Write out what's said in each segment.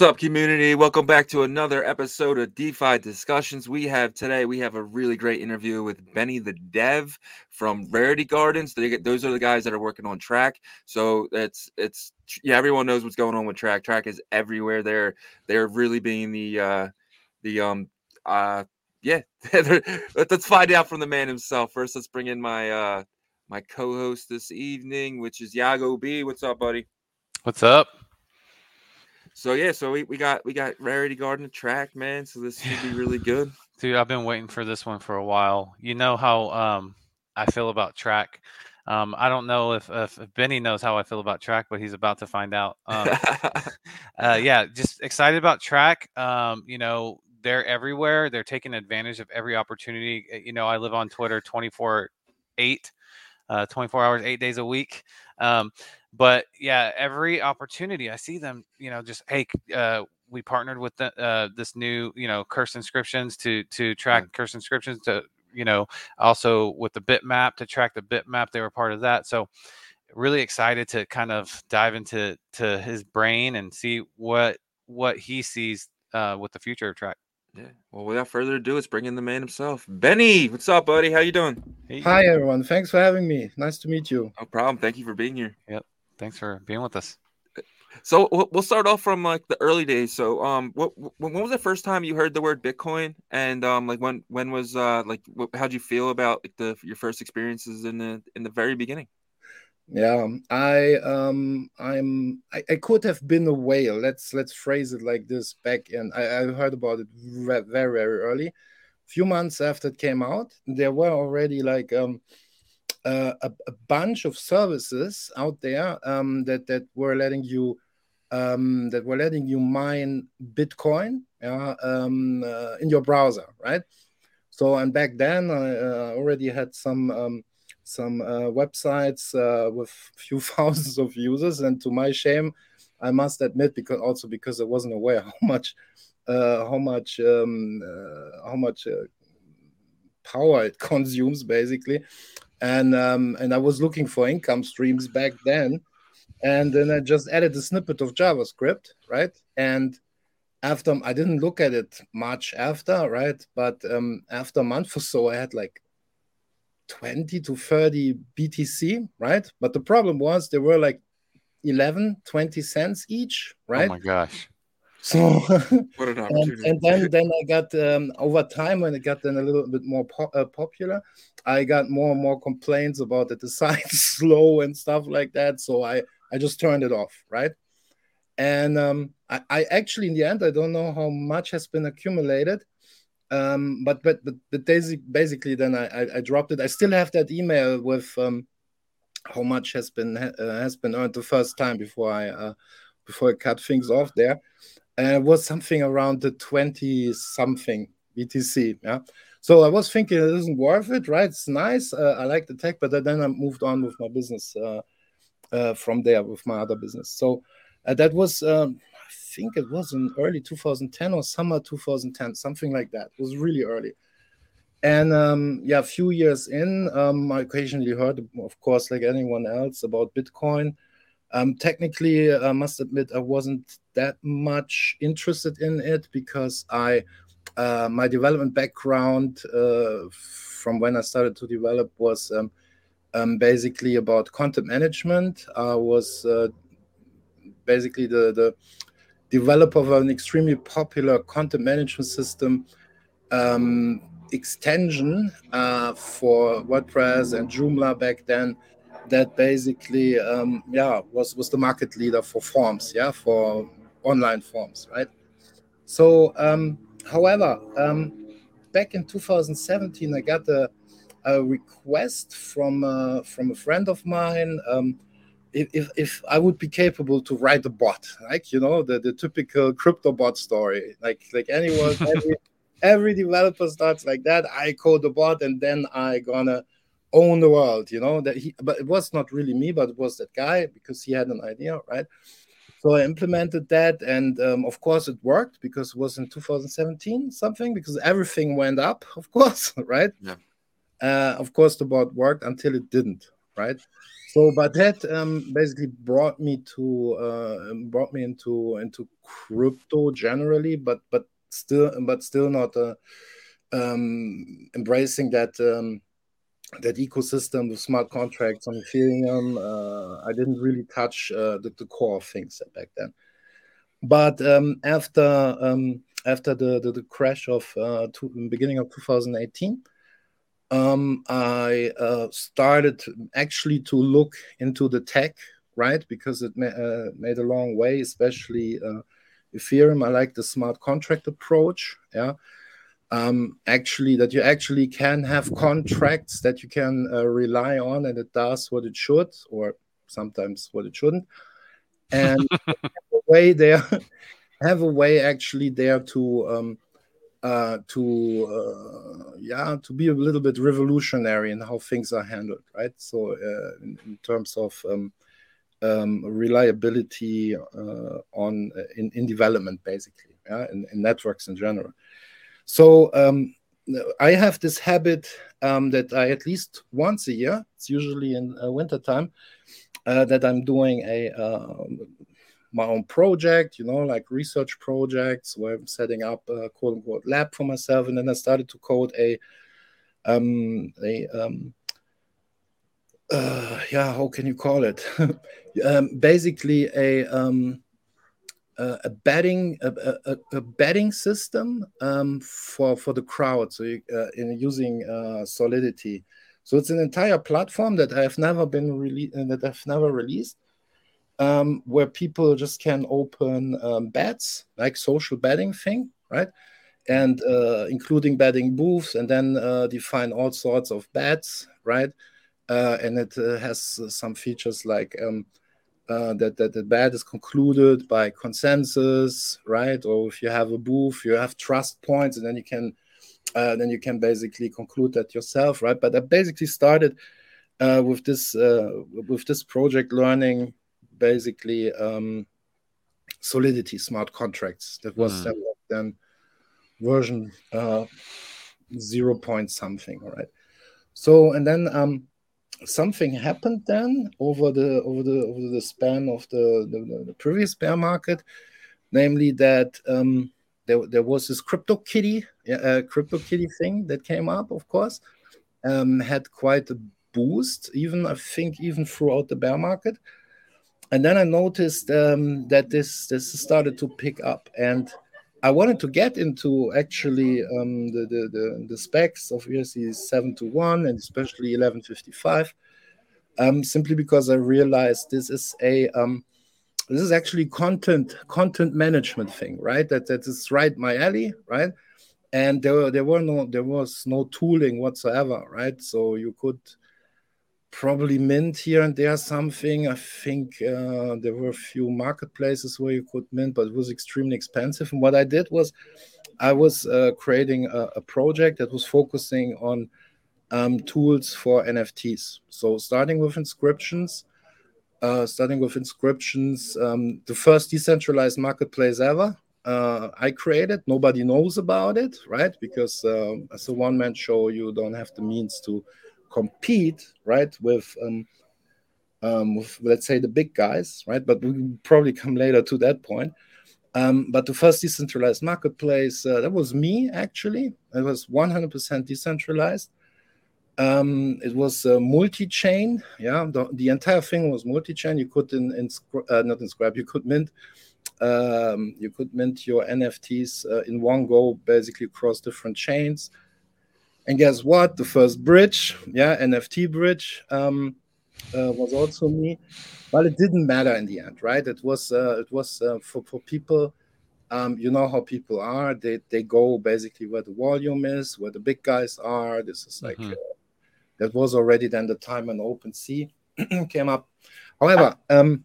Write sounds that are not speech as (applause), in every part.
What's up, community? Welcome back to another episode of DeFi Discussions. We have today, we have a really great interview with Benny the Dev from Rarity Gardens. They get, those are the guys that are working on Trac. So it's it's yeah, everyone knows what's going on with Trac. Trac is everywhere. They're they're really being the uh the um uh yeah. (laughs) let's find out from the man himself. First, let's bring in my uh my co-host this evening, which is Yagobi. What's up, buddy? What's up? So yeah, so we, we got we got Rarity Garden Trac, man. So this should be really (laughs) good. Dude, I've been waiting for this one for a while. You know how um I feel about Trac. Um, I don't know if, if, if Benny knows how I feel about Trac, but he's about to find out. Um, (laughs) (laughs) uh, yeah, just excited about Trac. Um, you know, they're everywhere. They're taking advantage of every opportunity. Uh, you know, I live on Twitter 24 8, uh, 24 hours, eight days a week. Um, but yeah, every opportunity I see them, you know, just hey, uh, we partnered with the, uh, this new, you know, curse inscriptions to to track yeah. curse inscriptions to, you know, also with the bitmap to track the bitmap. They were part of that, so really excited to kind of dive into to his brain and see what what he sees uh, with the future of Trac. Yeah. Well, without further ado, let's bring in the man himself, Benny. What's up, buddy? How you doing? Hey. Hi, everyone. Thanks for having me. Nice to meet you. No problem. Thank you for being here. Yep. Thanks for being with us. So we'll start off from like the early days. So, um, what when was the first time you heard the word Bitcoin, and um, like when when was uh like how'd you feel about like the your first experiences in the in the very beginning? Yeah, I um I'm I, I could have been a whale. Let's let's phrase it like this. Back in I, I heard about it very very early. A few months after it came out, there were already like um uh, a, a, bunch of services out there um, that that were letting you um, that were letting you mine Bitcoin yeah, um, uh, in your browser, right? So and back then I uh, already had some um, some uh, websites uh, with (laughs) few thousands of users, and to my shame, I must admit, because also because I wasn't aware how much uh, how much um, how much power it (laughs) consumes basically and um, and I was looking for income streams back then, and then I just added a snippet of JavaScript, right? And after I didn't look at it much after, right? But um, after a month or so, I had like 20 to 30 BTC, right? But the problem was they were like 11, 20 cents each, right? Oh my gosh. So what an (laughs) opportunity! and, and, then then I got um, over time when it got then a little bit more po- uh, popular, I got more and more complaints about that the (laughs) site's slow and stuff like that. So I I just turned it off, right? And um, I, I actually in the end I don't know how much has been accumulated, um, but but but, but basically then I, I, I dropped it. I still have that email with um, how much has been uh, has been earned the first time before I uh, before I cut things off there and it was something around the 20 something BTC. Yeah. So I was thinking it isn't worth it, right? It's nice. Uh, I like the tech, but then I moved on with my business uh, uh, from there with my other business. So uh, that was, um, I think it was in early 2010 or summer 2010, something like that. It was really early. And um, yeah, a few years in, um, I occasionally heard, of course, like anyone else, about Bitcoin. Um, technically, I must admit, I wasn't that much interested in it because I, uh, my development background uh, from when I started to develop was um, um, basically about content management. I was uh, basically the, the developer of an extremely popular content management system um, extension uh, for WordPress and Joomla back then that basically um, yeah was was the market leader for forms yeah for online forms right so um, however um, back in 2017 i got a, a request from uh, from a friend of mine um, if, if, if, I would be capable to write a bot, like you know the, the typical crypto bot story, like like anyone, (laughs) every, every developer starts like that. I code a bot and then I gonna own the world, you know. That he, but it was not really me, but it was that guy because he had an idea, right? So I implemented that, and um, of course it worked because it was in 2017 something because everything went up, of (laughs) course, right? Yeah. Uh, of course the bot worked until it didn't, right? so but that um, basically brought me to uh, brought me into into crypto generally but but still but still not uh, um, embracing that um, that ecosystem with smart contracts on ethereum uh, i didn't really touch uh, the, the, core of things back then but um, after um, after the, the, the crash of uh, beginning of 2018 um, I uh, started actually to look into the tech, right? Because it ma- uh, made a long way, especially uh, Ethereum. I like the smart contract approach. Yeah. Um, actually, that you actually can have contracts that you can uh, rely on and it does what it should, or sometimes what it shouldn't. And (laughs) have a way there, (laughs) have a way actually there to um, uh, to uh, yeah to be a little bit revolutionary in how things are handled right so uh, in, in, terms of um, um, reliability uh, on uh, in, in development basically yeah in, in networks in general so um, i have this habit um, that i at least once a year it's usually in uh, winter time that i'm doing a my own project, you know, like research projects where I'm setting up a quote unquote lab for myself. And then I started to code a, um, a, um, uh, yeah, how can you call it? (laughs) um, basically a, um, a betting a, a, a, betting system um, for for the crowd. So you, uh, in using uh, Solidity. So it's an entire platform that I have never been released that I've never released um, where people just can open um, bets, like social betting thing, right? And uh, including betting booths, and then uh, define all sorts of bets, right? Uh, and it uh, has some features like um, uh, that that the bet is concluded by consensus, right? Or if you have a booth, you have trust points, and then you can uh, then you can basically conclude that yourself, right? But I basically started with this with this project learning basically um, Solidity smart contracts that was mm. developed then version uh, zero point something. All right. So and then um, something happened then over the over the over the span of the the, the previous bear market, namely that um, there, there was this crypto kitty uh, crypto kitty thing that came up, of course, um, had quite a boost, even I think even throughout the bear market. And then I noticed um, that this this started to pick up, and I wanted to get into actually um, the, the, the the specs of ERC seven to one and especially eleven fifty five, um, simply because I realized this is a um, this is actually content content management thing, right? That that is right my alley, right? And there were, there were no there was no tooling whatsoever, right? So you could probably mint here and there something. I think uh, there were a few marketplaces where you could mint, but it was extremely expensive. And what I did was I was uh, creating a, a, project that was focusing on um, tools for NFTs. So starting with inscriptions, uh, starting with inscriptions, um, the first decentralized marketplace ever. Uh, I created. Nobody knows about it, right? Because um, as a one-man show, you don't have the means to compete, right, with um, um, with let's say the big guys, right? But we probably come later to that point. Um, but the first decentralized marketplace uh, that was me actually. It was 100% decentralized. Um, it was uh, multi-chain. Yeah, the, the, entire thing was multi-chain. You could in, in uh, not inscribe. You could mint. Um, you could mint your NFTs uh, in one go, basically across different chains. And guess what? The first bridge, yeah, NFT bridge, um, uh, was also me. But it didn't matter in the end, right? It was uh, it was uh, for for people. Um, you know how people are. They they go basically where the volume is, where the big guys are. This is like mm-hmm. Uh, that was already then the time when OpenSea (clears throat) came up. However, um,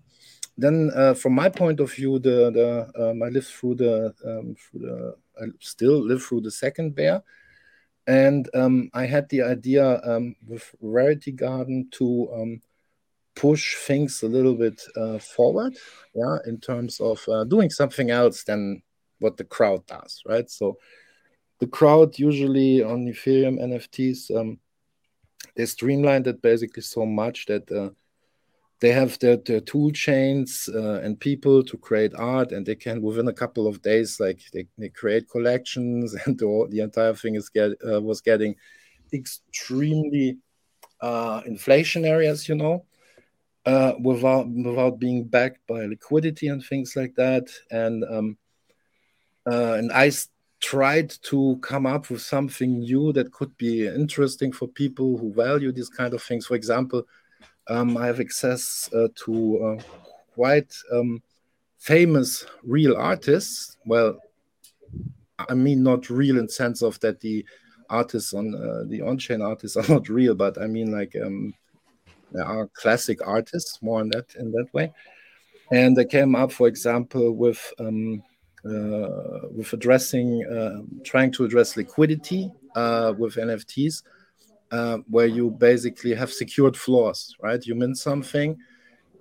then uh, from my point of view, the the um, I lived through the um, through the I still live through the second bear and um, I had the idea um, with Rarity Garden to um, push things a little bit uh, forward, yeah, in terms of uh, doing something else than what the crowd does, right? So the crowd usually on Ethereum NFTs, um, they streamlined it basically so much that uh, they have their, their tool chains uh, and people to create art and they can within a couple of days like they, they create collections (laughs) and the, the entire thing is get uh, was getting extremely uh, inflationary as you know uh, without without being backed by liquidity and things like that. And um, uh, and i tried to come up with something new that could be interesting for people who value these kind of things. For example um, I have access uh, to uh, quite um, famous real artists. Well, I mean not real in sense of that the artists on uh, the on-chain artists (laughs) are not real, but I mean like um, there are classic artists more in that in that way. And they came up, for example, with um, uh, with addressing, trying to address liquidity with NFTs uh, where you basically have secured floors, right? You mint something,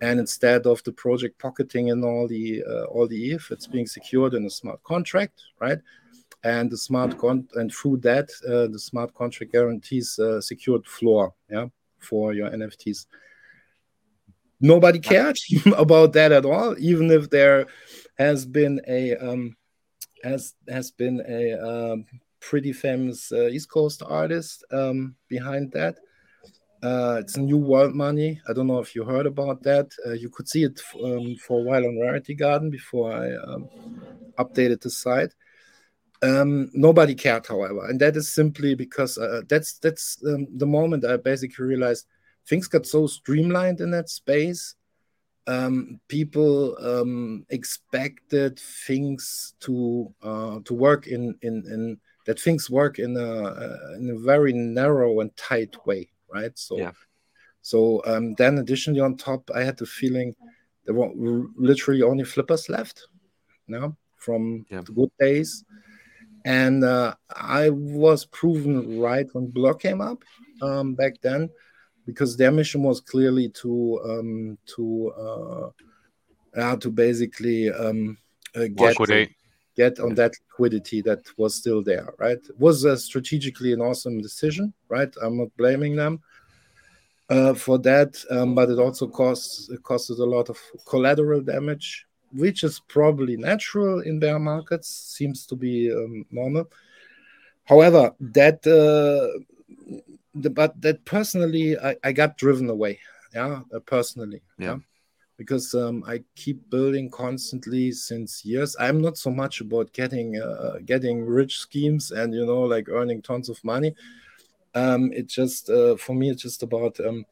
and instead of the project pocketing and all the uh, all the ETH, it's being secured in a smart contract, right? And the smart con and through that, uh, the smart contract guarantees a secured floor, yeah, for your NFTs. Nobody cared (laughs) about that at all, even if there has been a um, has has been a um, pretty famous uh, East Coast artist um, behind that. Uh, it's New World Money. I don't know if you heard about that. Uh, you could see it um, for a while on Rarity Garden before I um, updated the site. Um, nobody cared, however, and that is simply because uh, that's that's um, the moment I basically realized things got so streamlined in that space. Um, people um, expected things to uh, to work in in in that things work in a uh, in a very narrow and tight way, right? So, yeah. so um, then additionally on top, I had the feeling there were literally only flippers left, you know, from yeah. the good days, and uh, I was proven right when Block came up um, back then, because their mission was clearly to um, to uh, uh, to basically um, uh, get liquidate get on that liquidity that was still there, right? It was uh, strategically an awesome decision, right? I'm not blaming them uh, for that, um, but it also costs it costed a lot of collateral damage, which is probably natural in bear markets, seems to be um, normal. However, that uh, the, but that personally, I, I got driven away, yeah, uh, personally, yeah. yeah because um, I keep building constantly since years. I'm not so much about getting uh, getting rich schemes and you know like earning tons of money. Um, it just uh, for me it's just about um,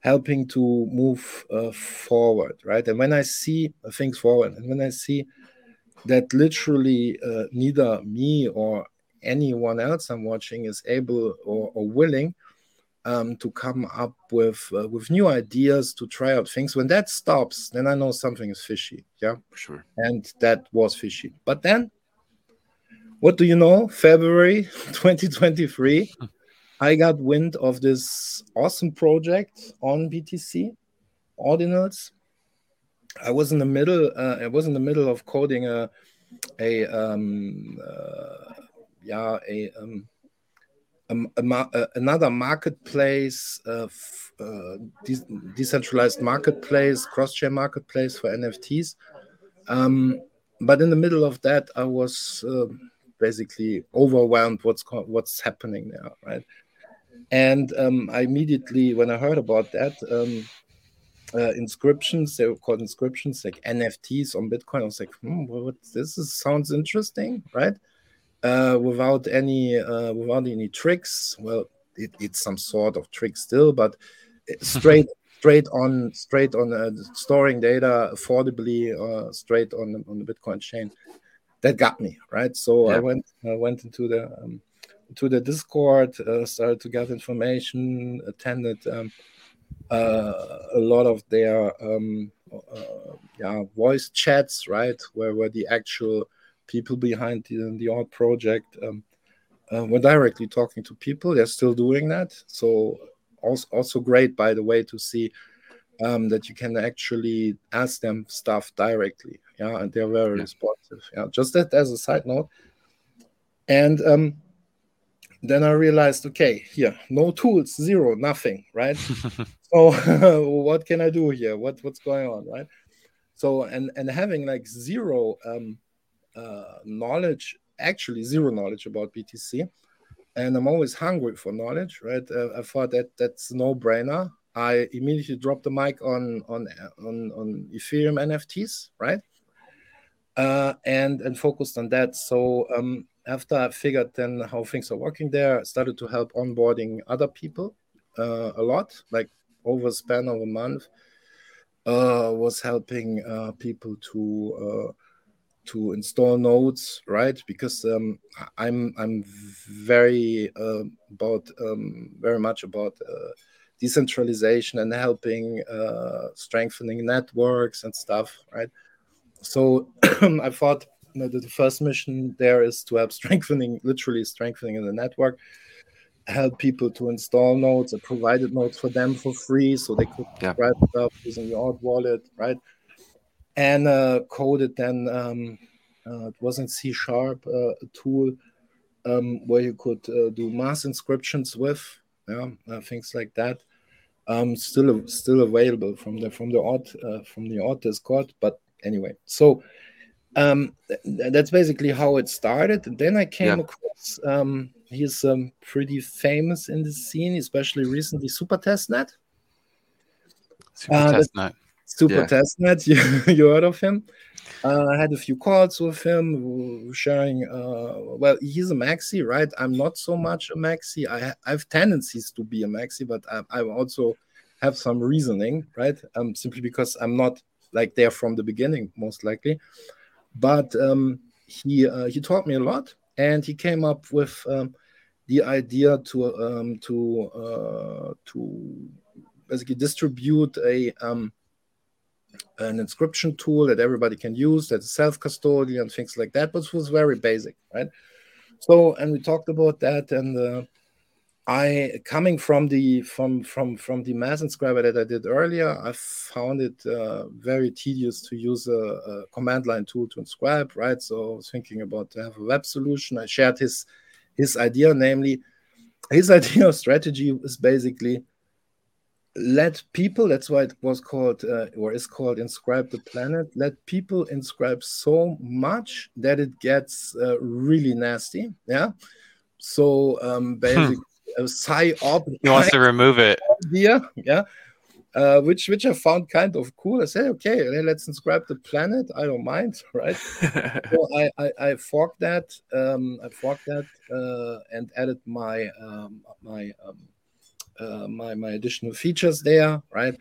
helping to move uh, forward, right? And when I see things forward, and when I see that literally uh, neither me or anyone else I'm watching is able or, or willing um, to come up with uh, with new ideas to try out things. When that stops, then I know something is fishy. Yeah, sure. And that was fishy. But then, what do you know? February (laughs) 2023, I got wind of this awesome project on BTC, Ordinals. I was in the middle. Uh, I was in the middle of coding a a um, uh, yeah a um, a, another marketplace, uh, uh, de decentralized marketplace, cross-chain marketplace for NFTs. Um, but in the middle of that, I was uh, basically overwhelmed. What's what's happening there, right? And um, I immediately, when I heard about that, um, uh, inscriptions, they were called inscriptions, like NFTs on Bitcoin. I was like, hmm, what, this is, sounds interesting, right? Uh, without any uh, without any tricks. Well, it, it's some sort of trick still, but (laughs) straight straight on straight on uh, storing data affordably uh, straight on on the Bitcoin chain. That got me right. So yeah. I went I went into the um, to the Discord, uh, started to get information, attended um, uh, a lot of their um, uh, yeah voice chats, right, where where the actual people behind the, the art project um, uh, were directly talking to people. They're still doing that. So also, also great, by the way, to see um, that you can actually ask them stuff directly. Yeah, and they're very yeah. responsive. Yeah, just that as a side note. And um, then I realized, okay, here, no tools, zero, nothing, right? (laughs) so (laughs) what can I do here? What what's going on, right? So and and having like zero um, uh, knowledge, actually zero knowledge about BTC, and I'm always hungry for knowledge, right? Uh, I thought that that's no brainer. I immediately dropped the mic on on on, on Ethereum NFTs, right? Uh, and and focused on that. So um, after I figured then how things are working there, I started to help onboarding other people uh, a lot, like over span of a month. Uh, was helping uh, people to uh, to install nodes, right? Because um, I'm I'm very uh, about um, very much about uh, decentralization and helping strengthening networks and stuff, right? So (clears throat) I thought you know, the, first mission there is to help strengthening, literally strengthening the network, help people to install nodes. I provided nodes for them for free, so they could yeah. write stuff using the Ord wallet, right? And uh, coded then. Um, uh, it wasn't C sharp uh, a tool um, where you could uh, do mass inscriptions with, yeah, uh, things like that. Um, still still available from the from the Ord uh, from the Ord Discord, but anyway, so um, th- that's basically how it started. And then I came yeah. across um, he's um, pretty famous in the scene, especially recently. Super Testnet. Super uh, Testnet. Super yeah. Testnet. (laughs) You, you heard of him? Uh, I had a few calls with him, sharing. Uh, well, he's a maxi, right? I'm not so much a maxi. I, I have tendencies to be a maxi, but I, I also have some reasoning, right? Um, simply because I'm not like there from the beginning, most likely. But um, he uh, he taught me a lot, and he came up with um, the idea to um, to uh, to basically distribute a um, an inscription tool that everybody can use that's self-custodial and things like that, but was very basic, right? So, and we talked about that, and uh, I coming from the from from from the mass inscriber that I did earlier, I found it uh, very tedious to use a, a, command line tool to inscribe, right? So I was thinking about to have a web solution. I shared his his idea, namely his (laughs) idea of strategy is basically let people that's why it was called uh, or is called inscribe the planet let people inscribe so much that it gets uh, really nasty yeah so um basically a psy-op. He wants to remove it. (laughs) Idea, yeah. Uh, which which I found kind of cool. I said, okay, let's inscribe the planet. I don't mind, (laughs) right? so (laughs) I, I, I forked that, um, I forked that, uh, and added my um, my um, uh, my my additional features there, right?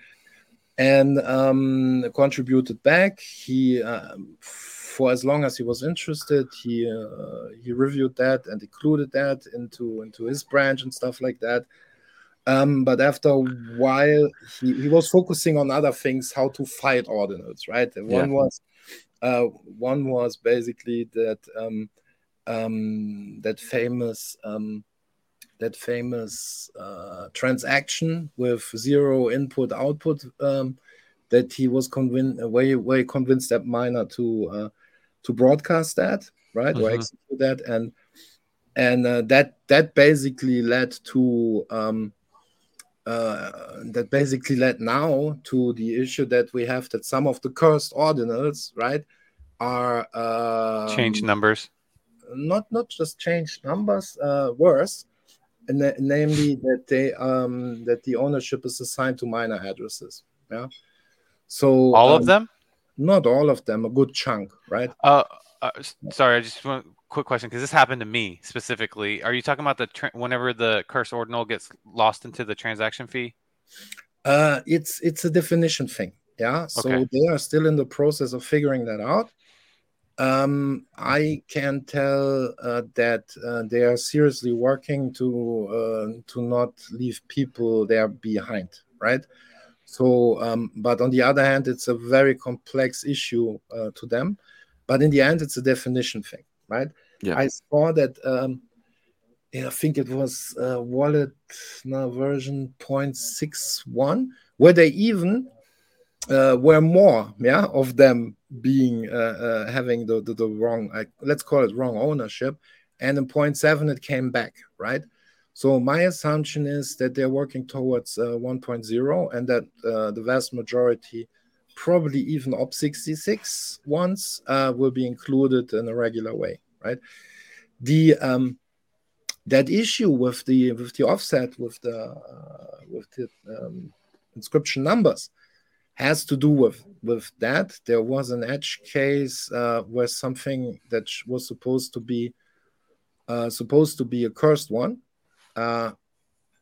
And um, contributed back. He um, for as long as he was interested, he uh, he reviewed that and included that into into his branch and stuff like that. Um, but after a while, he, he was focusing on other things, how to fight ordinals, right? One was uh, one was basically that um, um, that famous um, that famous uh, transaction with zero input output um, that he was convinced way way convinced that miner to uh, to broadcast that, right, mm-hmm. or execute that, and and uh, that that basically led to um, uh, that basically led now to the issue that we have that some of the cursed ordinals, right, are uh, change numbers. Not not just change numbers, uh, worse, and namely that they um, that the ownership is assigned to miner addresses. Yeah. So all um, of them not all of them, a good chunk, right? Uh, uh sorry, I just want quick question because this happened to me specifically. Are you talking about the tra- whenever the curse ordinal gets lost into the transaction fee? Uh, it's it's a definition thing. Yeah, so okay. they are still in the process of figuring that out. Um, I can tell uh, that uh, they are seriously working to uh, to not leave people there behind, right? So, um, but on the other hand, it's a very complex issue uh, to them. But in the end, it's a definition thing, right? Yeah. I saw that. Um, yeah, I think it was uh, wallet now version 0.61, where they even uh, were more, yeah, of them being uh, uh, having the, the, the wrong, let's call it wrong ownership, and in 0.7 it came back, right? So my assumption is that they're working towards uh, 1.0 and that uh, the vast majority, probably even op66 ones, uh, will be included in a regular way, right? The um, that issue with the with the offset with the with the um, inscription numbers has to do with with that. There was an edge case uh, where something that was supposed to be uh, supposed to be a cursed one uh,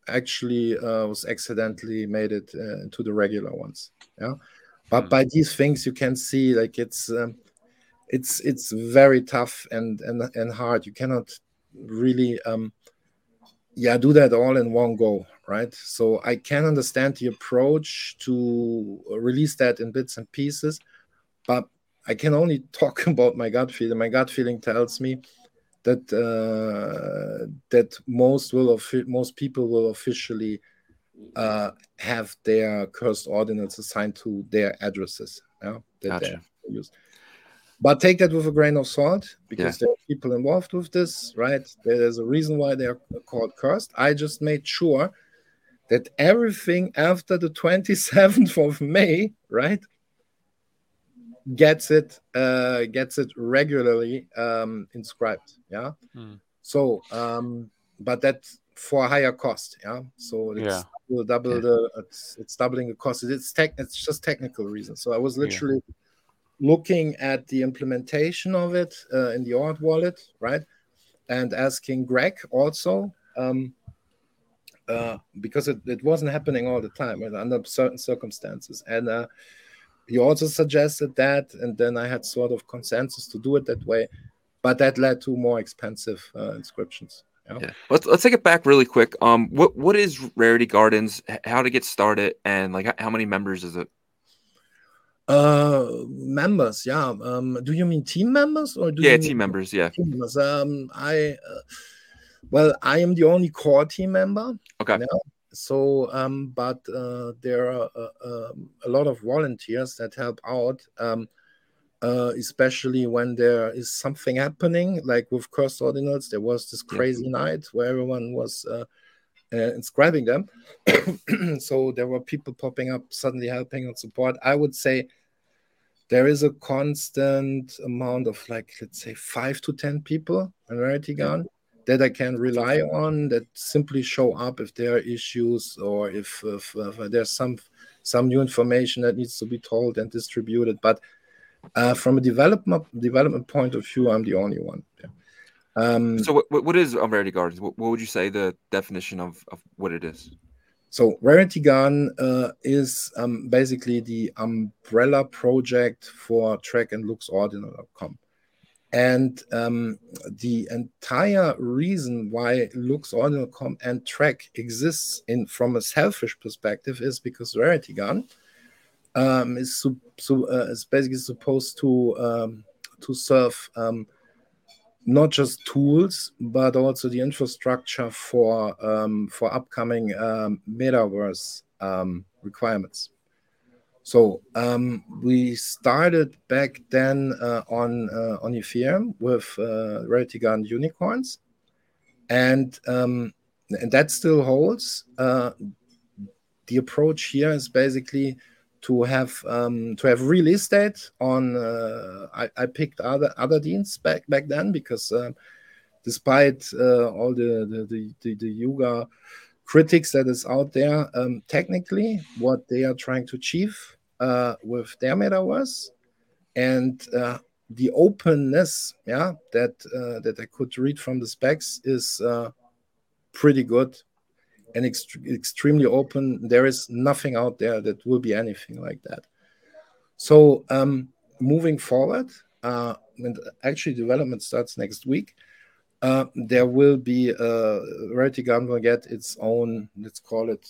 actually uh, was accidentally made it uh, into the regular ones. Yeah, but mm. by these things you can see like it's um, it's it's very tough and and and hard. You cannot really um, yeah do that all in one go right? So i can understand the approach to release that in bits and pieces but i can only (laughs) talk about my gut feeling my gut feeling tells me that uh, that most will most people will officially uh, have their cursed ordinals assigned to their addresses yeah that gotcha. they use but take that with a grain of salt because yeah. there are people involved with this, right? There's a reason why they're called cursed. I just made sure that everything after the 27th of May, right, gets it uh, gets it regularly um, inscribed. Yeah. Hmm. So, um, but that for a higher cost. Yeah. So it's yeah. double, double yeah. the it's, it's doubling the cost. It's tech. It's just technical reasons. So I was literally. Yeah looking at the implementation of it uh, in the Ord wallet, right? And asking Greg also, um, uh, because it, it wasn't happening all the time right, under certain circumstances. And uh, he also suggested that, and then I had sort of consensus to do it that way, but that led to more expensive uh, inscriptions. Yeah. Let's let's take it back really quick. Um, what what is Rarity Gardens? How to get started, and like how many members is it? Uh, members, yeah. Um, do you mean team members or do yeah, you team members? Yeah, team members. Um, I, uh, well, I am the only core team member. Okay. Yeah? So, um, but uh, there are uh, uh, a lot of volunteers that help out. Um, uh, especially when there is something happening, like with cursed ordinals, there was this crazy yeah. night where everyone was uh, uh, inscribing them. (coughs) so there were people popping up, suddenly helping and support. I would say there is a constant amount of like let's say five to ten people on Rarity Garden that I can rely on that simply show up if there are issues or if, if, if there's some some new information that needs to be told and distributed. But uh, from a development development point of view, I'm the only one. Yeah. Um, so, what, what is Rarity Gardens? What, what, would you say the definition of, of what it is? So, Rarity Garden uh, is um, basically the umbrella project for Trac and LooksOrdinal.com. And um, the entire reason why LooksOrdinal.com and Trac exists in from a selfish perspective is because Rarity Garden um, is, su- su- uh, is basically supposed to um, to serve um, not just tools but also the infrastructure for um, for upcoming um, metaverse um, requirements. So um, we started back then uh, on uh, on Ethereum with uh, Rarity Garden unicorns, and um, and that still holds. Uh, the approach here is basically to have um, to have real estate on. Uh, I, I, picked other Otherdeeds back back then because uh, despite uh, all the the, the the, the Yuga critics that is out there, um, technically what they are trying to achieve uh, with their metaverse and uh, the openness, yeah, that uh, that I could read from the specs is pretty good and ext- extremely open. There is nothing out there that will be anything like that. So um, moving forward, uh, and actually development starts next week. Uh, there will be uh, Rarity Garden will get its own, let's call it,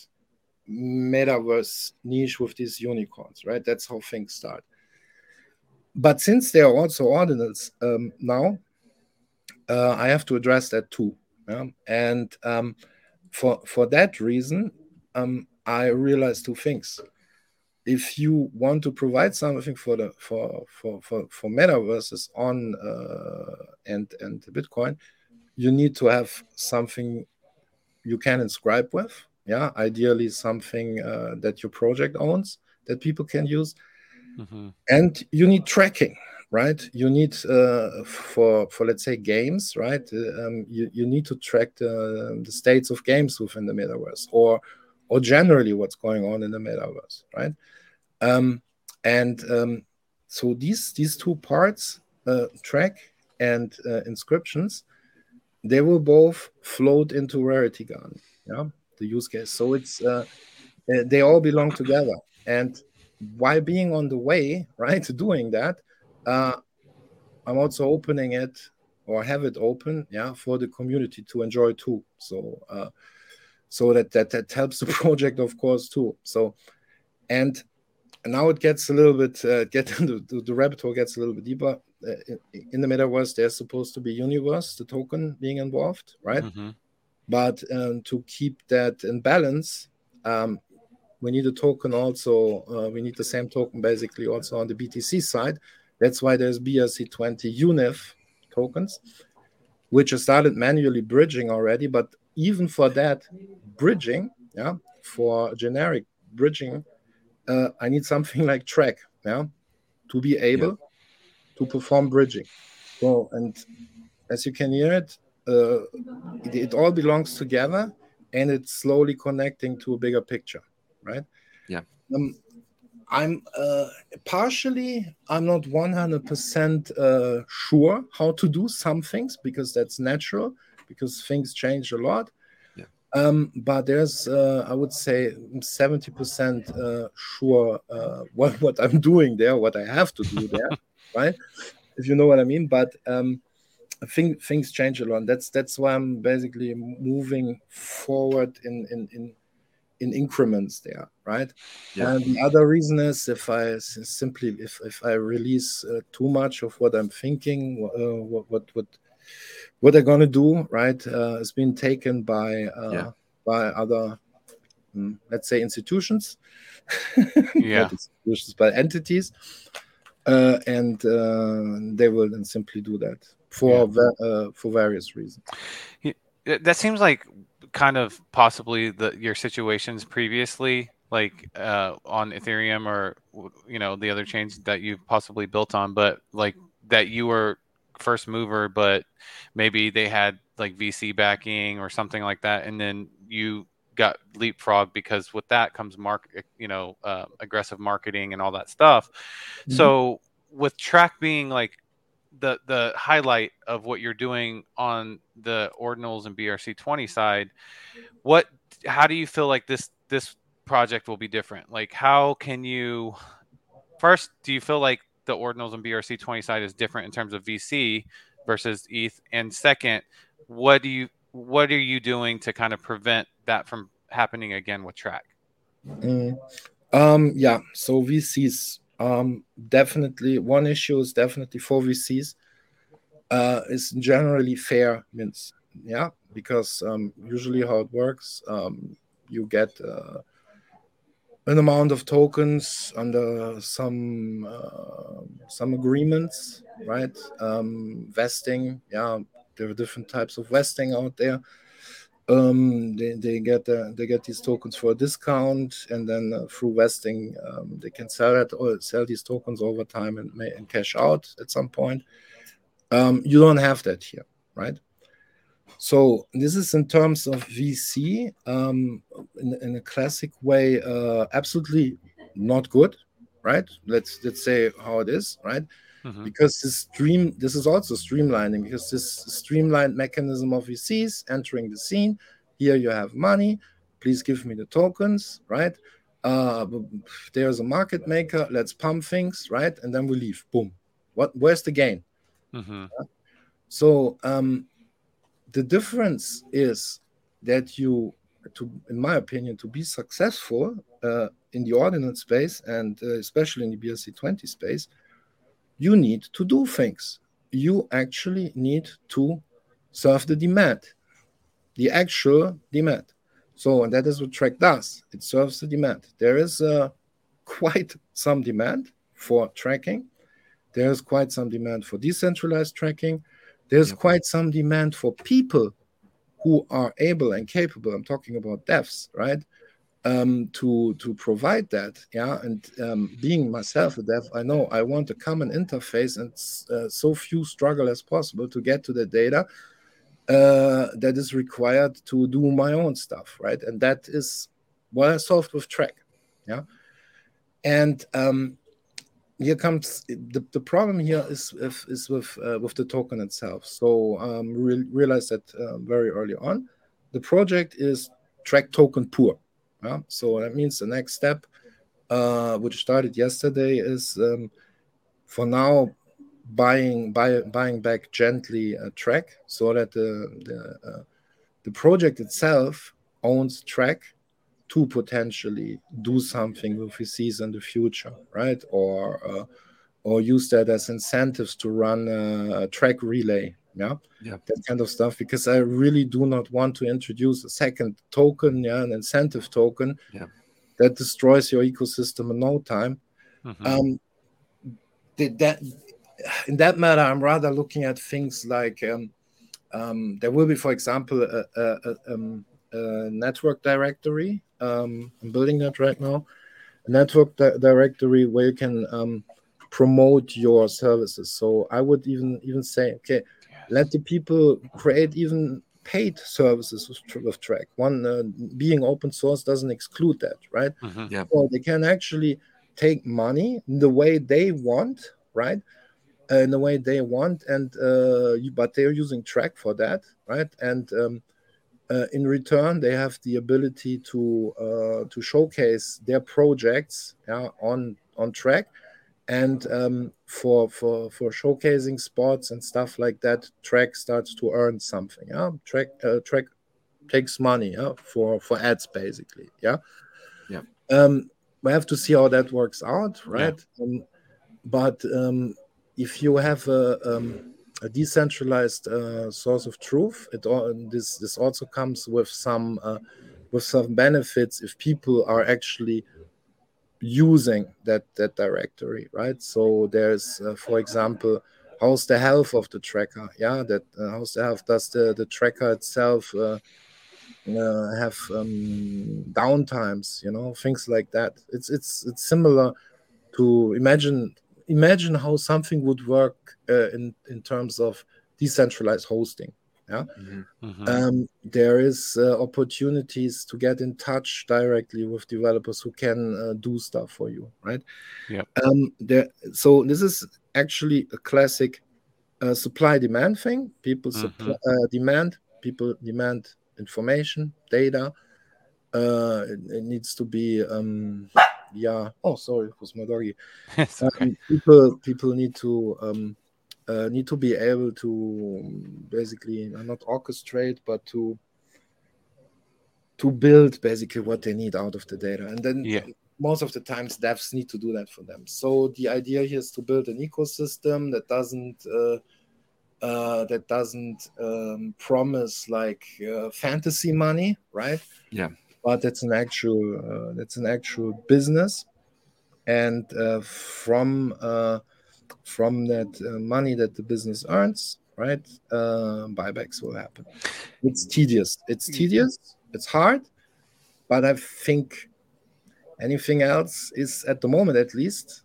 metaverse niche with these unicorns, right? That's how things start. But since they are also ordinals um, now, uh, I have to address that too. Yeah? And um, for for that reason, um, I realized two things. If you want to provide something for the for for for, for metaverses on uh, and and Bitcoin, you need to have something you can inscribe with. Yeah, ideally something uh, that your project owns that people can use. Mm-hmm. And you need tracking, right? You need uh, for for let's say games, right? Uh, um, you you need to track the, the states of games within the metaverse, or or generally what's going on in the metaverse, right? Um, and um, so these these two parts, uh, Trac and uh, inscriptions, they will both float into Rarity Garden. Yeah, the use case. So it's uh, they all belong together. And while being on the way, (laughs) right, doing that, uh, I'm also opening it or have it open, yeah, for the community to enjoy too. So, uh, so that that that helps the (laughs) project, of course, too. So, and now it gets a little bit uh, get (laughs) the, the rabbit hole gets a little bit deeper. Uh, in, in, the metaverse, there's supposed to be universe, the token being involved, right? Mm-hmm. But um, to keep that in balance, um, we need a token also. Uh, we need the same token basically also on the BTC side. That's why there's BRC20 UNIF tokens, which are started manually bridging already. But even for that bridging, yeah, for generic bridging, uh, I need something (laughs) like Trac, yeah, to be able yeah. to perform bridging. So, and as you can hear it, uh, it, it all belongs together and it's slowly connecting to a bigger picture right? Yeah. Um, I'm uh, partially, I'm not 100% uh, sure how to do some things because that's natural, because things change a lot. Yeah. Um, but there's, uh, I would say, 70% uh, sure uh, what, what I'm doing there, what I have to do (laughs) there, right? If you know what I mean. But um, I think things change a lot. That's that's why I'm basically moving forward in in in in increments there, right? Yeah. And the other reason is if I simply if if I release uh, too much of what I'm thinking, uh, what what what what they're gonna do, right? Uh, it's been taken by uh, yeah. by other, um, let's say, institutions. (laughs) yeah, institutions, by entities, uh, and uh, they will then simply do that for yeah. for various reasons. That seems like kind of possibly the your situations previously, like uh, on Ethereum or you know the other chains that you've possibly built on, but like that you were first mover, but maybe they had like VC backing or something like that, and then you got leapfrog because with that comes mark you know uh, aggressive marketing and all that stuff. Mm-hmm. So with Trac being like the the highlight of what you're doing on the ordinals and BRC 20 side, what how do you feel like this this project will be different? Like how can you first do you feel like the ordinals and BRC 20 side is different in terms of VC versus ETH? And second, what do you what are you doing to kind of prevent that from happening again with Trac? Mm, um, yeah, so VCs um, definitely, one issue is definitely for VCs. Uh, is generally fair means yeah because um, usually how it works um, you get uh, an amount of tokens under some uh, some agreements right um, vesting yeah there are different types of vesting out there um, they, they get they get these tokens for a discount, and then uh, through vesting, um, they can sell it or sell these tokens over time and, and cash out at some point. Um, you don't have that here, right? So this is in terms of VC um, in, in, a classic way, uh, absolutely not good, right? Let's let's say how it is, right? Mm-hmm. because this stream this is also streamlining because this streamlined mechanism of VCs entering the scene. Here you have money. Please give me the tokens, right? Uh, there's a market maker. Let's pump things, right? And then we leave. Boom. What? Where's the gain? Mm-hmm. So um, the difference is that you, to in my opinion, to be successful uh, in the ordinal space and uh, especially in the BRC20 space, you need to do things. You actually need to serve the demand, the actual demand. So, and that is what Trac does. It serves the demand. There is uh, quite some demand for tracking. There's quite some demand for decentralized tracking. There's yep. quite some demand for people who are able and capable. I'm talking about devs, right? Um, to to provide that, yeah. And um, being myself a dev, I know I want a common interface and uh, so few struggle as possible to get to the data uh, that is required to do my own stuff, right? And that is what I solved with Trac, yeah. And um, here comes the, the problem here is is, is with uh, with the token itself. So um, re- that uh, very early on, the project is Trac token poor. Yeah? So that means the next step, uh, which started yesterday, is um, for now buying buy, buying back gently a Trac so that the the, uh, the project itself owns Trac to potentially do something with VCs in the future, right? Or uh, or use that as incentives to run a, a Trac relay, yeah? yeah, that kind of stuff. Because I really do not want to introduce a second token, yeah, an incentive token, yeah. that destroys your ecosystem in no time. Mm-hmm. Um, that in that matter, I'm rather looking at things like um, um, there will be, for example, a, a, a, um, a network directory um, I'm building that right now. A network di- directory where you can um, promote your services. So I would even even say, okay, yes. let the people create even paid services with, with Trac. One uh, being open source doesn't exclude that, right? Mm-hmm. Yeah. So they can actually take money in the way they want, right? Uh, in the way they want, and uh, you, but they're using Trac for that, right? And um, uh, in return, they have the ability to uh, to showcase their projects yeah, on on Trac, and um, for for for showcasing sports and stuff like that, Trac starts to earn something. Yeah, Trac uh, Trac takes money yeah, for for ads basically. Yeah, yeah. Um, we have to see how that works out, right? Yeah. Um, but um, if you have a um, a decentralized uh, source of truth. It all, this this also comes with some uh, with some benefits if people are actually using that that directory, right? So there's, uh, for example, how's the health of the tracker? Yeah, that uh, how's the health? Does the the tracker itself uh, uh, have um, downtimes? You know, things like that. It's it's it's similar to imagine imagine how something would work uh, in in terms of decentralized hosting yeah mm-hmm. mm-hmm. um, there is uh, opportunities to get in touch directly with developers who can uh, do stuff for you right yeah um, there so this is actually a classic uh, supply demand thing people mm-hmm. supply, uh, demand people demand information data uh, it, it needs to be um, yeah. Oh, sorry, it was my doggy. (laughs) okay. um, people people need to um, uh, need to be able to basically uh, not orchestrate, but to to build basically what they need out of the data, and then yeah. most of the times devs need to do that for them. So the idea here is to build an ecosystem that doesn't. Uh, uh, that doesn't um, promise like uh, fantasy money, right? Yeah but it's an actual uh, that's an actual business and uh, from uh, from that uh, money that the business earns right uh, buybacks will happen it's tedious it's mm. tedious it's hard but i think anything else is at the moment at least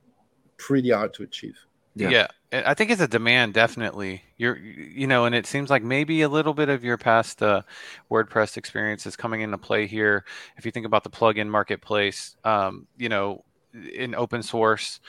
pretty hard to achieve yeah. yeah. I think it's a demand, definitely. You're, you know, and it seems like maybe a little bit of your past uh, WordPress experience is coming into play here. If you think about the plugin marketplace, um, you know, in open source,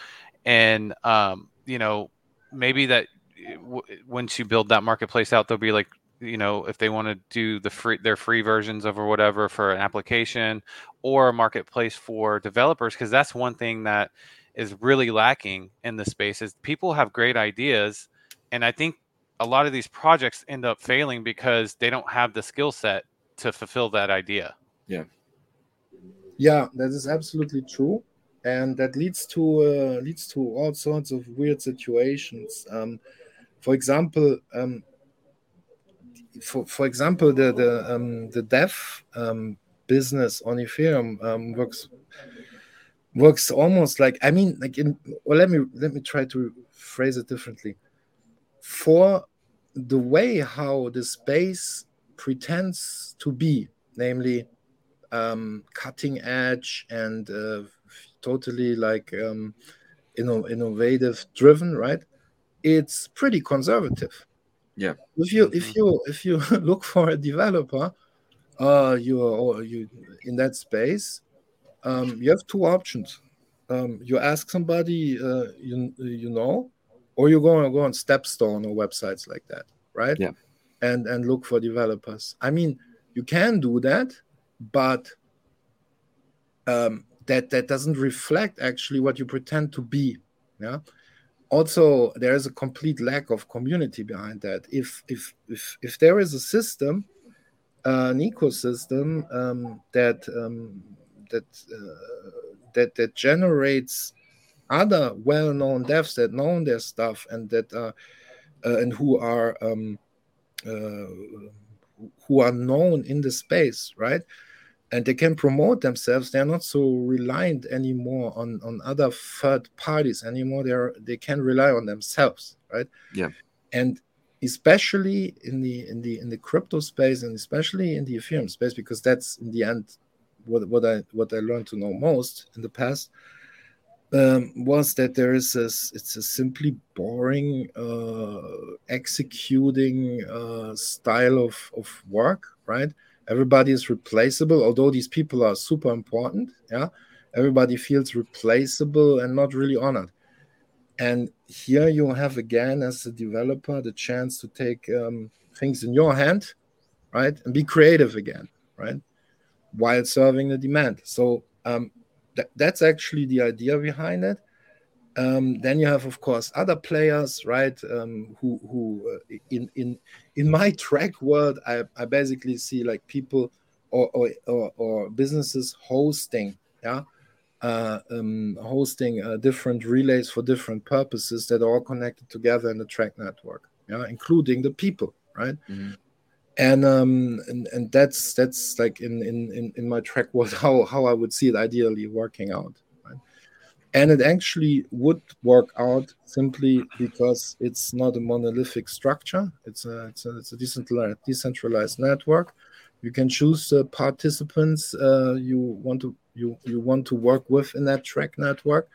and um, you know, maybe that eh, w- once you build that marketplace out, there'll be like, you know, if they want to do the free, their free versions of or whatever for an application, or a marketplace for developers, because that's one thing that is really lacking in the space is people have great ideas and i think a lot of these projects end up failing because they don't have the skill set to fulfill that idea. Yeah. Yeah that is absolutely true and that leads to uh, leads to all sorts of weird situations um, for example um, for, for example the the um, the dev um, business on ethereum um, works works almost like I mean, like in well, let me let me try to phrase it differently. For the way how the space pretends to be, namely um, cutting edge and uh, totally like um, inno- innovative driven, right? It's pretty conservative. Yeah. If you if you if you (laughs) look for a developer, uh, you are you in that space, um, you have two options. Um, you ask somebody uh, you you know, or you go and go on Stepstone or websites like that, right? Yeah. And and look for developers. I mean, you can do that, but um, that that doesn't reflect actually what you pretend to be. Yeah. Also, there is a complete lack of community behind that. If if if if there is a system, uh, an ecosystem um, that um, that uh, that that generates other well-known devs that know their stuff and that uh, uh, and who are um, uh, who are known in the space, right? And they can promote themselves. They're not so reliant anymore on on other third parties anymore. They're they can rely on themselves, right? Yeah. And especially in the in the in the crypto space and especially in the Ethereum space, because that's in the end what what I what I learned to know most in the past um, was that there is a it's a simply boring uh, executing uh, style of of work, right? Everybody is replaceable, although these people are super important. Yeah, everybody feels replaceable and not really honored. And here you have again, as a developer, the chance to take um, things in your hand, right, and be creative again, right, while serving the demand. So um, th- that's actually the idea behind it. Um, then you have, of course, other players, right? Um, who who uh, in in in my (laughs) Trac world, I, I basically see like people or or, or, or businesses hosting, yeah, uh, um, hosting uh, different relays for different purposes that are all connected together in the Trac network, yeah, including the people, right? Mm-hmm and um and, and that's that's like in in in, in my Trac was (laughs) how how i would see it ideally working out? And it actually would work out simply because it's not a monolithic structure. It's a it's a, it's a decentralized decentralized network. You can choose the participants uh, you want to you you want to work with in that Trac network.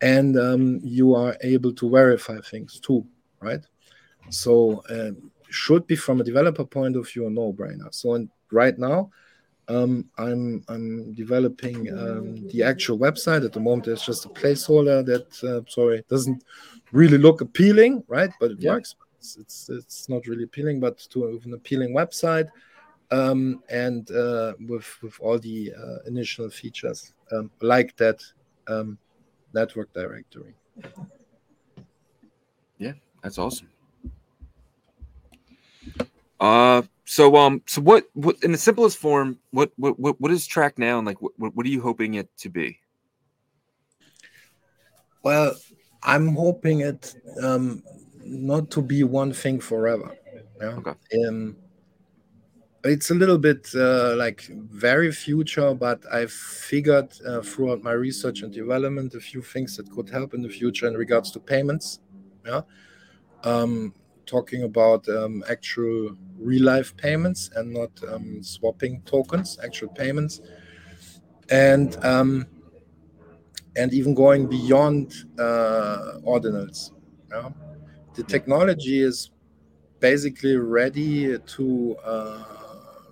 And um, you are able to verify things too right? So um, should be from a developer point of view a no-brainer. So and right now, um, I'm I'm developing um, the actual website. At the moment, there's just a placeholder that uh, sorry doesn't really look appealing, right? But it yeah. works. It's, it's, it's not really appealing, but to an appealing website um, and uh, with with all the uh, initial features um, like that um, network directory. Yeah, that's awesome. Uh, so um, so what what in the simplest form, what what what, what is Trac now, and like what what are you hoping it to be? Well, I'm hoping it um not to be one thing forever. Yeah. Okay. Um, it's a little bit uh, like very future, but I've figured uh, throughout my research and development a few things that could help in the future in regards to payments. Yeah. Um, talking about um, actual real life payments and not um, swapping tokens, actual payments, and um, and even going beyond uh, ordinals. The technology is basically ready to uh,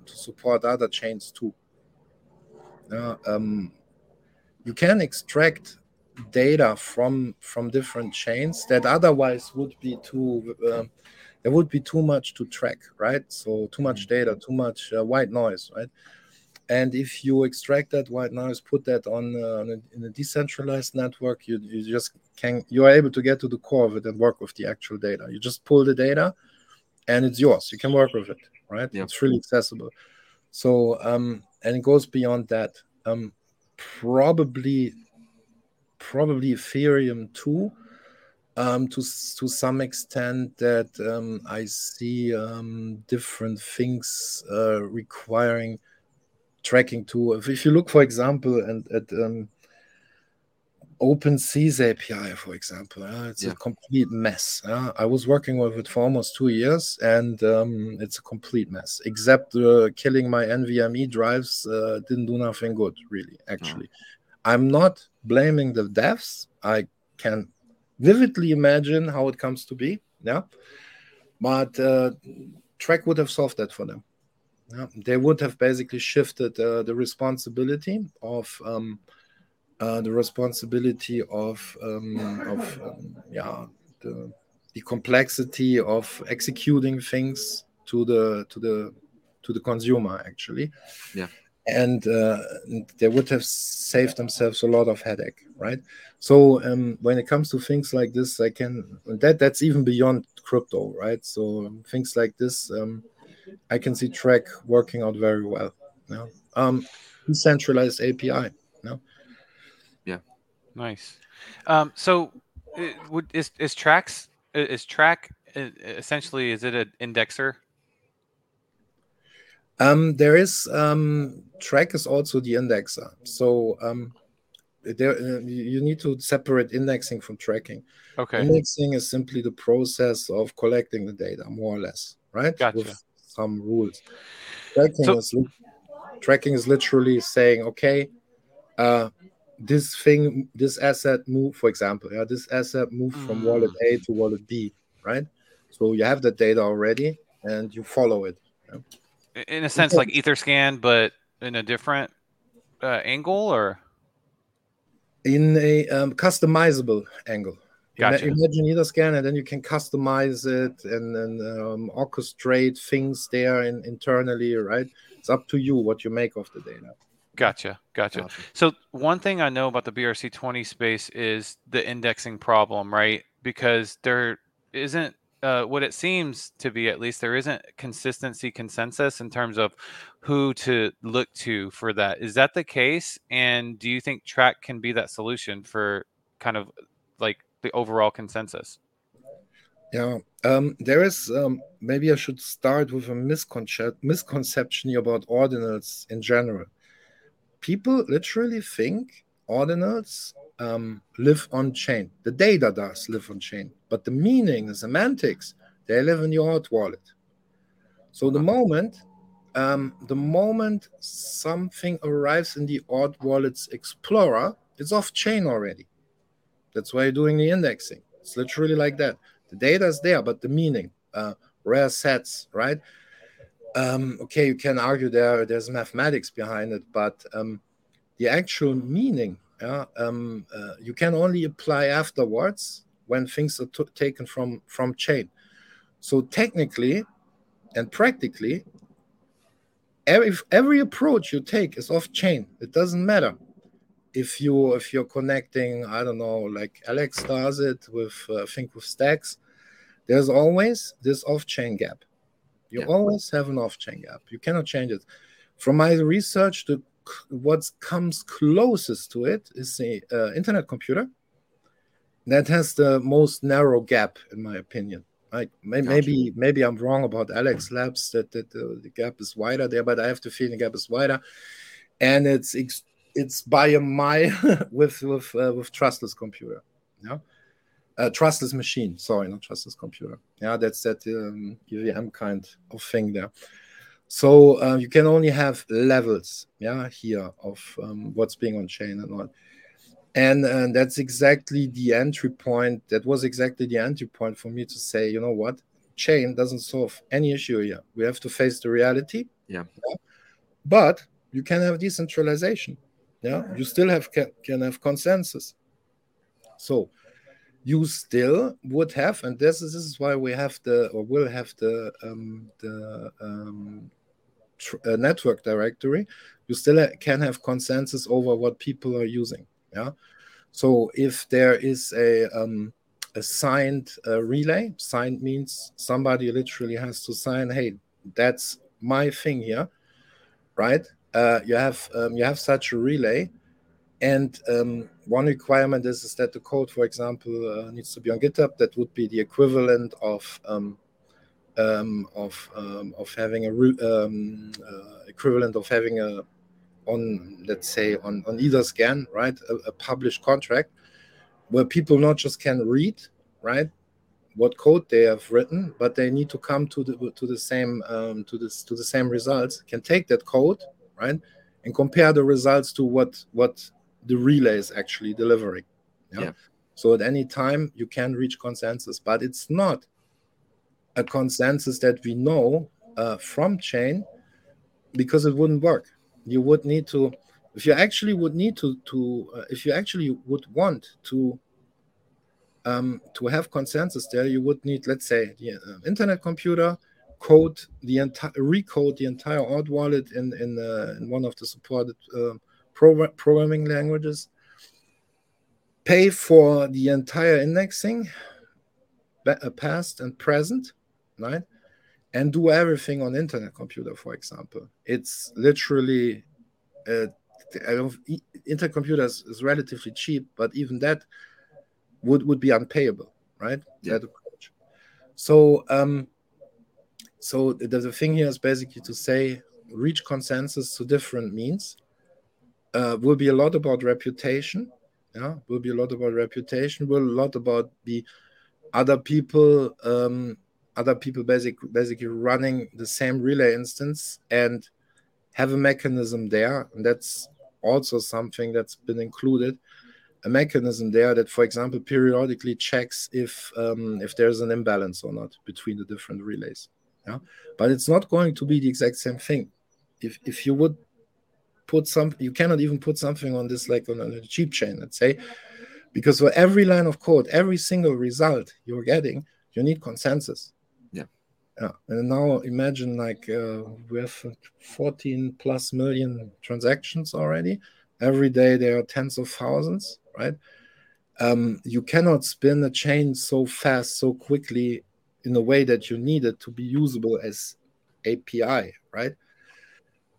to support other chains too. Yeah, um, you can extract data from from different chains that otherwise would be too uh, there would be too much to track right? So too much mm. data too much uh, white noise right? And if you extract that white noise put that on, uh, on a, in a decentralized network you, you just can you are able to get to the core of it and work with the actual data. You just pull the data and it's yours. You can work with it right? Yep. it's really accessible. So um and it goes beyond that. Um probably probably Ethereum too, um, to to some extent. That um, I see um, different things uh, requiring tracking to. If, if you look, for example, and at um, OpenSea's API, for example. Uh, it's yeah. a complete mess. Uh, I was working with it for almost two years, and um, it's a complete mess. Except uh, killing my NVMe drives uh, didn't do nothing good, really. Actually, I'm not blaming the devs. I can vividly imagine how it comes to be. Yeah, but uh, Trac would have solved that for them. Yeah? They would have basically shifted uh, the responsibility of um, uh, the responsibility of um, of um, yeah the the complexity of executing things to the to the to the consumer actually yeah and uh, they would have saved themselves a lot of headache right? So um, when it comes to things like this i can that that's even beyond crypto right? So um, things like this um, i can see Trac working out very well yeah um decentralized api yeah yeah. Nice. Um so uh, would is is Trac's is Trac essentially is it an indexer um, there is um, Trac is also the indexer. So um, there uh, you need to separate indexing from tracking. Okay. Indexing is simply the process of collecting the data, more or less, right? Gotcha. With some rules. Tracking so, is tracking is literally saying, okay, uh, this thing, this asset move, for example, yeah, this asset moved mm. from wallet A to wallet B, right? So you have the data already and you follow it. Yeah? In a sense like etherscan but in a different uh, angle or in a um, customizable angle gotcha. imagine etherscan and then you can customize it and, and um, orchestrate things there in, internally right it's up to you what you make of the data Gotcha, gotcha. Gotcha. So one thing I know about the BRC20 space is the indexing problem, right? Because there isn't uh, what it seems to be at least there isn't consistency consensus in terms of who to look to for that. Is that the case? And do you think Trac can be that solution for kind of like the overall consensus? Yeah um, there is um, maybe i should start with a misconception misconception about ordinals in general. People literally think ordinals um, live on chain. The data does live on chain, but the meaning, the semantics, they live in your hot wallet. So the moment, um, the moment something arrives in the Ord Wallet's Explorer, it's off chain already. That's why you're doing the indexing. It's literally like that. The data is there, but the meaning, uh, rare sets, right? Um, okay, you can argue there there's mathematics behind it, but um, the actual meaning yeah, um, uh, you can only apply afterwards when things are t- taken from from chain. So technically and practically, every every approach you take is off chain. It doesn't matter if you if you're connecting. I don't know, like Alex does it with uh, I think with stacks. There's always this off chain gap. You yeah. always have an off chain gap. You cannot change it. From my research, the what comes closest to it is the uh, internet computer that has the most narrow gap in my opinion. Like may, maybe maybe i'm wrong about alex labs that, that uh, the gap is wider there but i have to feel the gap is wider. And it's it's by a mile (laughs) with with uh, with trustless computer yeah? Uh, trustless machine sorry not trustless computer. Yeah that's that um, evm kind of thing there so uh, you can only have levels, yeah, here of um, what's being on chain and all. And, and that's exactly the entry point. That was exactly the entry point for me to say, you know what, chain doesn't solve any issue here. We have to face the reality. Yeah. yeah? But you can have decentralization. Yeah. You still have can, can have consensus. So you still would have, and this is, this is why we have the or will have the um, the um, uh, network directory, you still can have consensus over what people are using. Yeah. So if there is a um, a signed uh, relay, signed means somebody literally has to sign. Hey, that's my thing here, right? Uh, you have um, you have such a relay, and um, one requirement is, is that the code, for example, uh, needs to be on GitHub. That would be the equivalent of um, um, of um, of having a um, uh, equivalent of having a on let's say on on Etherscan right a, a, published contract where people not just can read, right, what code they have written, but they need to come to the to the same um, to this to the same results. Can take that code, right, and compare the results to what what the relay is actually delivering. Yeah? yeah. So at any time you can reach consensus, but it's not a consensus that we know uh, from chain because it wouldn't work. You would need to, if you actually would need to, to uh, if you actually would want to um, to have consensus there, you would need, let's say, the uh, internet computer code the entire recode the entire Ord wallet in in, uh, in one of the supported uh, pro- programming languages pay for the entire indexing uh, past and present right? And do everything on internet computer for example. It's literally uh, internet computer is, is, relatively cheap but even that would would be unpayable right? Yeah. that approach. So um so the, the thing here is basically to say reach consensus to different means. Uh, will be a lot about reputation yeah? Will be a lot about reputation will a lot about the other people um, other people basic, basically running the same relay instance and have a mechanism there. And that's also something that's been included. A mechanism there that for example periodically checks if um, if there's an imbalance or not between the different relays. Yeah? But it's not going to be the exact same thing. If if you would put some you cannot even put something on this like on a cheap chain let's say because for every line of code every single result you're getting you need consensus yeah and now imagine like uh, we have 14 plus million transactions already. Every day there are tens of thousands right? Um, you cannot spin a chain so fast so quickly in a way that you need it to be usable as api right?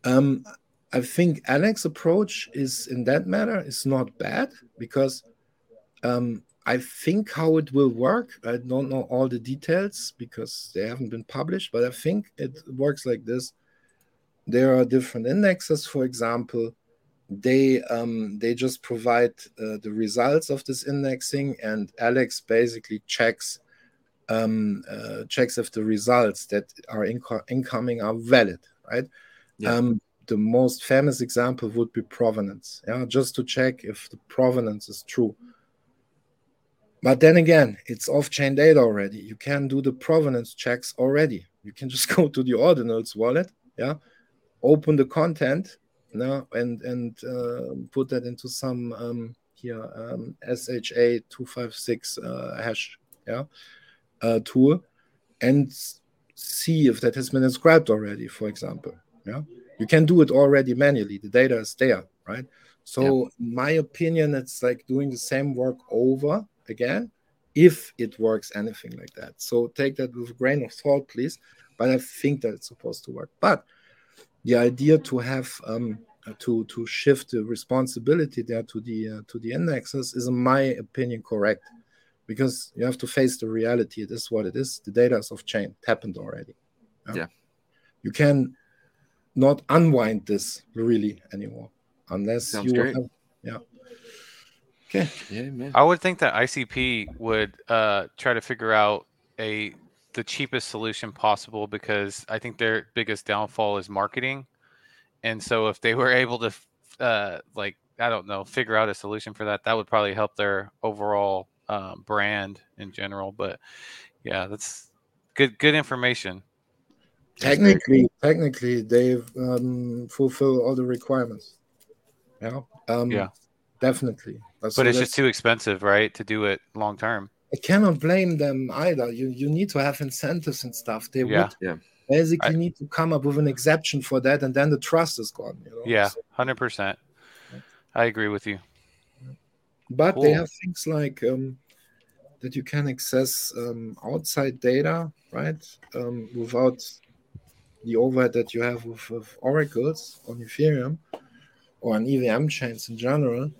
Um, I think Alex's approach is in that matter is not bad because um, I think how it will work. I don't know all the details because they haven't been published, but I think it works like this. There are different indexes, for example. They um, they just provide uh, the results of this indexing, and Alex basically checks um, uh, checks if the results that are inco- incoming are valid, right? Yeah. Um, the most famous example would be provenance, yeah, just to check if the provenance is true. But then again, it's off-chain data already. You can do the provenance checks already. You can (laughs) just go to the ordinals wallet, yeah, open the content, no, and and uh, put that into some um, here um, SHA two five six uh, hash, yeah, uh, tool, and see if that has been inscribed already, for example, yeah you can do it already manually the data is there right so yeah. my opinion it's like doing the same work over again if it works anything like that. So take that with a grain of salt please but i think that it's supposed to work. But the idea to have um, to to shift the responsibility there to the uh, to the indexes is in my opinion correct. Because you have to face the reality. It is what it is. The data is off chain. It happened already. Yeah. yeah. You can not unwind this really anymore unless Sounds you have, yeah okay. Yeah man. I would think that icp would uh, try to figure out a the cheapest solution possible because i think their biggest downfall is marketing. And so if they were able to uh, like i don't know figure out a solution for that that would probably help their overall um, brand in general. But yeah that's good good information. Technically technically they've um, fulfill all the requirements. Yeah. Um, yeah definitely that's, but it's just too expensive right to do it long term i cannot blame them either you you need to have incentives and stuff they yeah. would yeah basically I, need to come up with an exception for that and then the trust is gone you know? yeah 100% i agree with you but cool. they have things like um, that you can access um, outside data right um, without the overhead that you have with, with oracles on Ethereum or on EVM chains in general.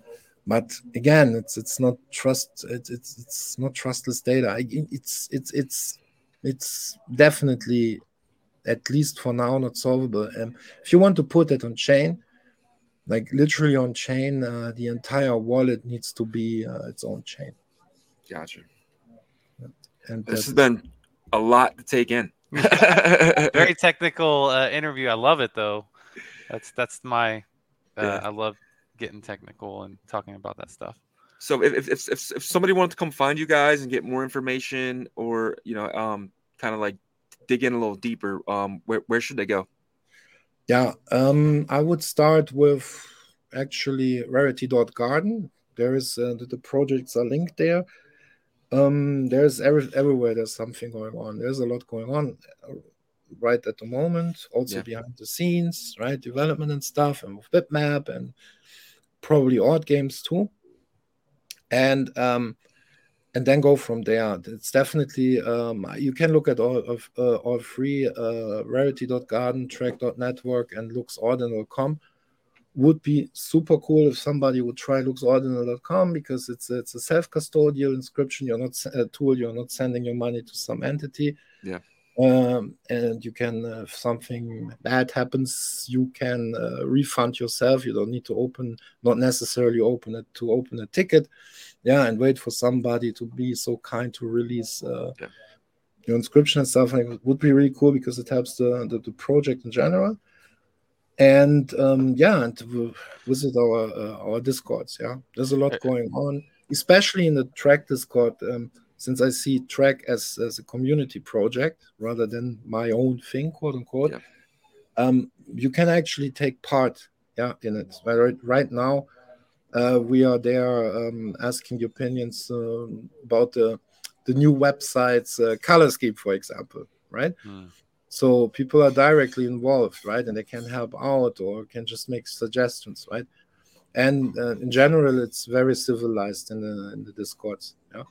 But again, it's it's not trust it's it's, it's not trustless data. It's it's it's it's definitely at least for now not solvable. Um, if you want to put it on chain, like literally on chain, uh, the entire wallet needs to be uh, its own chain. Gotcha. And this has been a lot to take in. (laughs) Very (laughs) technical uh, interview. I love it though. That's that's my. Uh, yeah. I love getting technical and talking about that stuff. So if, if if if somebody wanted to come find you guys and get more information, or you know, um, kind of like dig in a little deeper, um, where where should they go? Yeah, um, I would start with actually rarity.garden. There is uh, the, the projects are linked there. Um, there's every, everywhere there's something going on. There's a lot going on uh, right at the moment, also yeah. behind the scenes, right? Development and stuff, and with bitmap and probably odd games too. And um, and then go from there. It's definitely um, you can look at all of uh, all free uh, rarity.garden, trac.network, and LooksOrdinal.com would be super cool if somebody would try LooksOrdinal.com because it's it's a self-custodial inscription. You're not a tool. You're not sending your money to some entity. Yeah. Um, and you can, uh, if something bad happens, you can uh, refund yourself. You don't need to open, not necessarily open it to open a ticket. Yeah, and wait for somebody to be so kind to release uh, yeah. your inscription and stuff. And it would be really cool because it helps the, the, the project in general and um, yeah, and visit our uh, our discords. Yeah, there's a lot uh, going on, especially in the Trac Discord. Um, since I see Trac as as a community project rather than my own thing, quote unquote, yeah. um, you can actually take part. Yeah, in it. Right, right now, uh, we are there um, asking your opinions uh, about the the new website's uh, color scheme, for example. Right. Mm so people are directly involved right and they can help out or can just make suggestions right and uh, in general it's very civilized in the in the discords yeah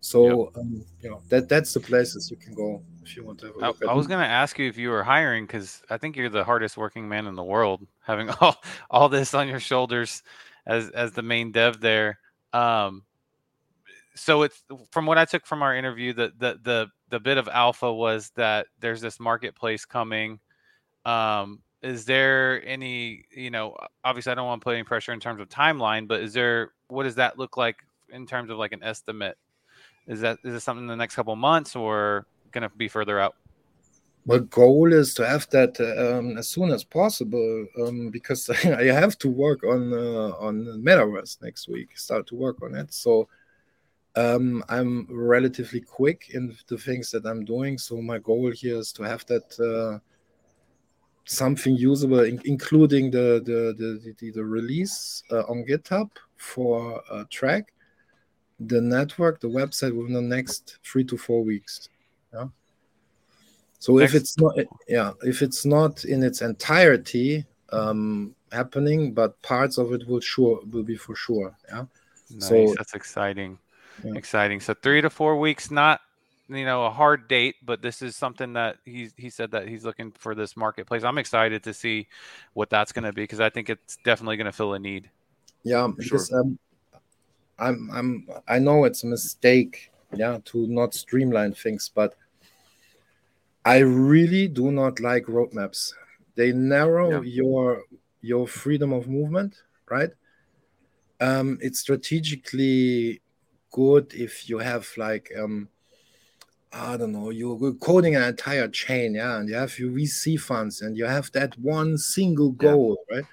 so yep. um, you know that that's the places you can go if you want to I, I was going to ask you if you were hiring because i think you're the hardest working man in the world having (laughs) all all this on your shoulders as as the main dev there um so it's from what i took from our interview that the the the bit of alpha was that there's this marketplace coming. Um, is there any, you know, obviously I don't want to put any pressure in terms of timeline, but is there, what does that look like in terms of like an estimate? Is that, is it something in the next couple months or going to be further out? My goal is to have that um, as soon as possible um, because (laughs) I have to work on uh, on Metaverse next week. Start to work on it. So um, I'm relatively quick in the things that I'm doing. So my goal here is to have that uh, something usable, in- including the the the, the, the release uh, on GitHub for a Trac, the network, the website within the next three to four weeks. Yeah. So next. if it's not, yeah, if it's not in its entirety um, happening, but parts of it will sure will be for sure. Yeah. Nice. So that's exciting yeah. exciting. So three to four weeks, not you know a hard date, but this is something that he he said that he's looking for this marketplace. I'm excited to see what that's going to be because I think it's definitely going to fill a need. Yeah, because sure. um, I'm I'm I know it's a mistake, yeah, to not streamline things, but I really do not like roadmaps. They narrow yeah. your your freedom of movement, right? Um, it's strategically good if you have like um I don't know, you're coding an entire chain, yeah, and you have your VC funds and you have that one single goal, yeah. right?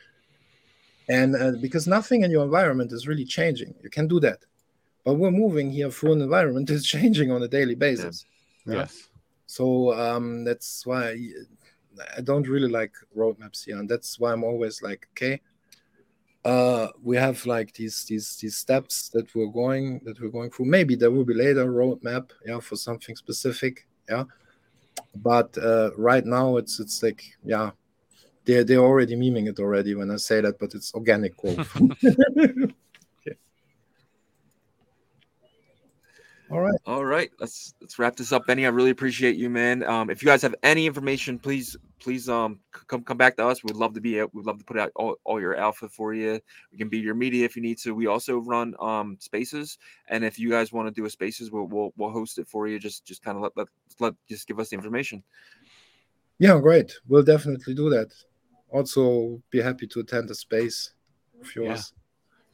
And uh, because nothing in your environment is really changing, you can do that. But we're moving here through an environment (laughs) that's changing on a daily basis. Yeah. Yes. So um, that's why I don't really like roadmaps here, and that's why I'm always like, okay, uh, we have like these these these steps that we're going that we're going through. Maybe there will be later roadmap, yeah, for something specific, yeah. But uh, right now, it's it's like yeah, they're they're already memeing it already when I say that, but it's organic (laughs) growth. (laughs) All right. All right. Let's let's wrap this up, Benny. I really appreciate you, man. Um, if you guys have any information, please please um come come back to us. We'd love to be we'd love to put out all, all your alpha for you. We can be your media if you need to. We also run um spaces, and if you guys want to do a spaces, we'll we'll, we'll host it for you. Just just kind of let, let let just give us the information. Yeah, great. We'll definitely do that. Also, be happy to attend a space of yours.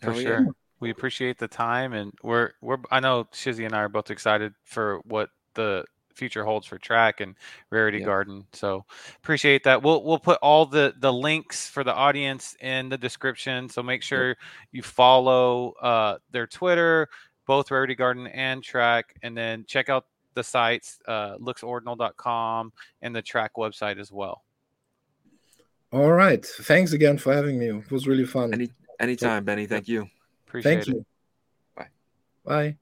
Yeah, for sure. Yeah. We appreciate the time, and we're we're. I know Shizzy and I are both excited for what the future holds for Trac and rarity garden so appreciate that we'll we'll put all the the links for the audience in the description so make sure you follow uh their twitter both rarity garden and Trac and then check out the sites uh looksordinal.com and the Trac website as well all right. Thanks again for having me. It was really fun. Any, anytime benny. Thank you. Appreciate thank it. you. Bye. Bye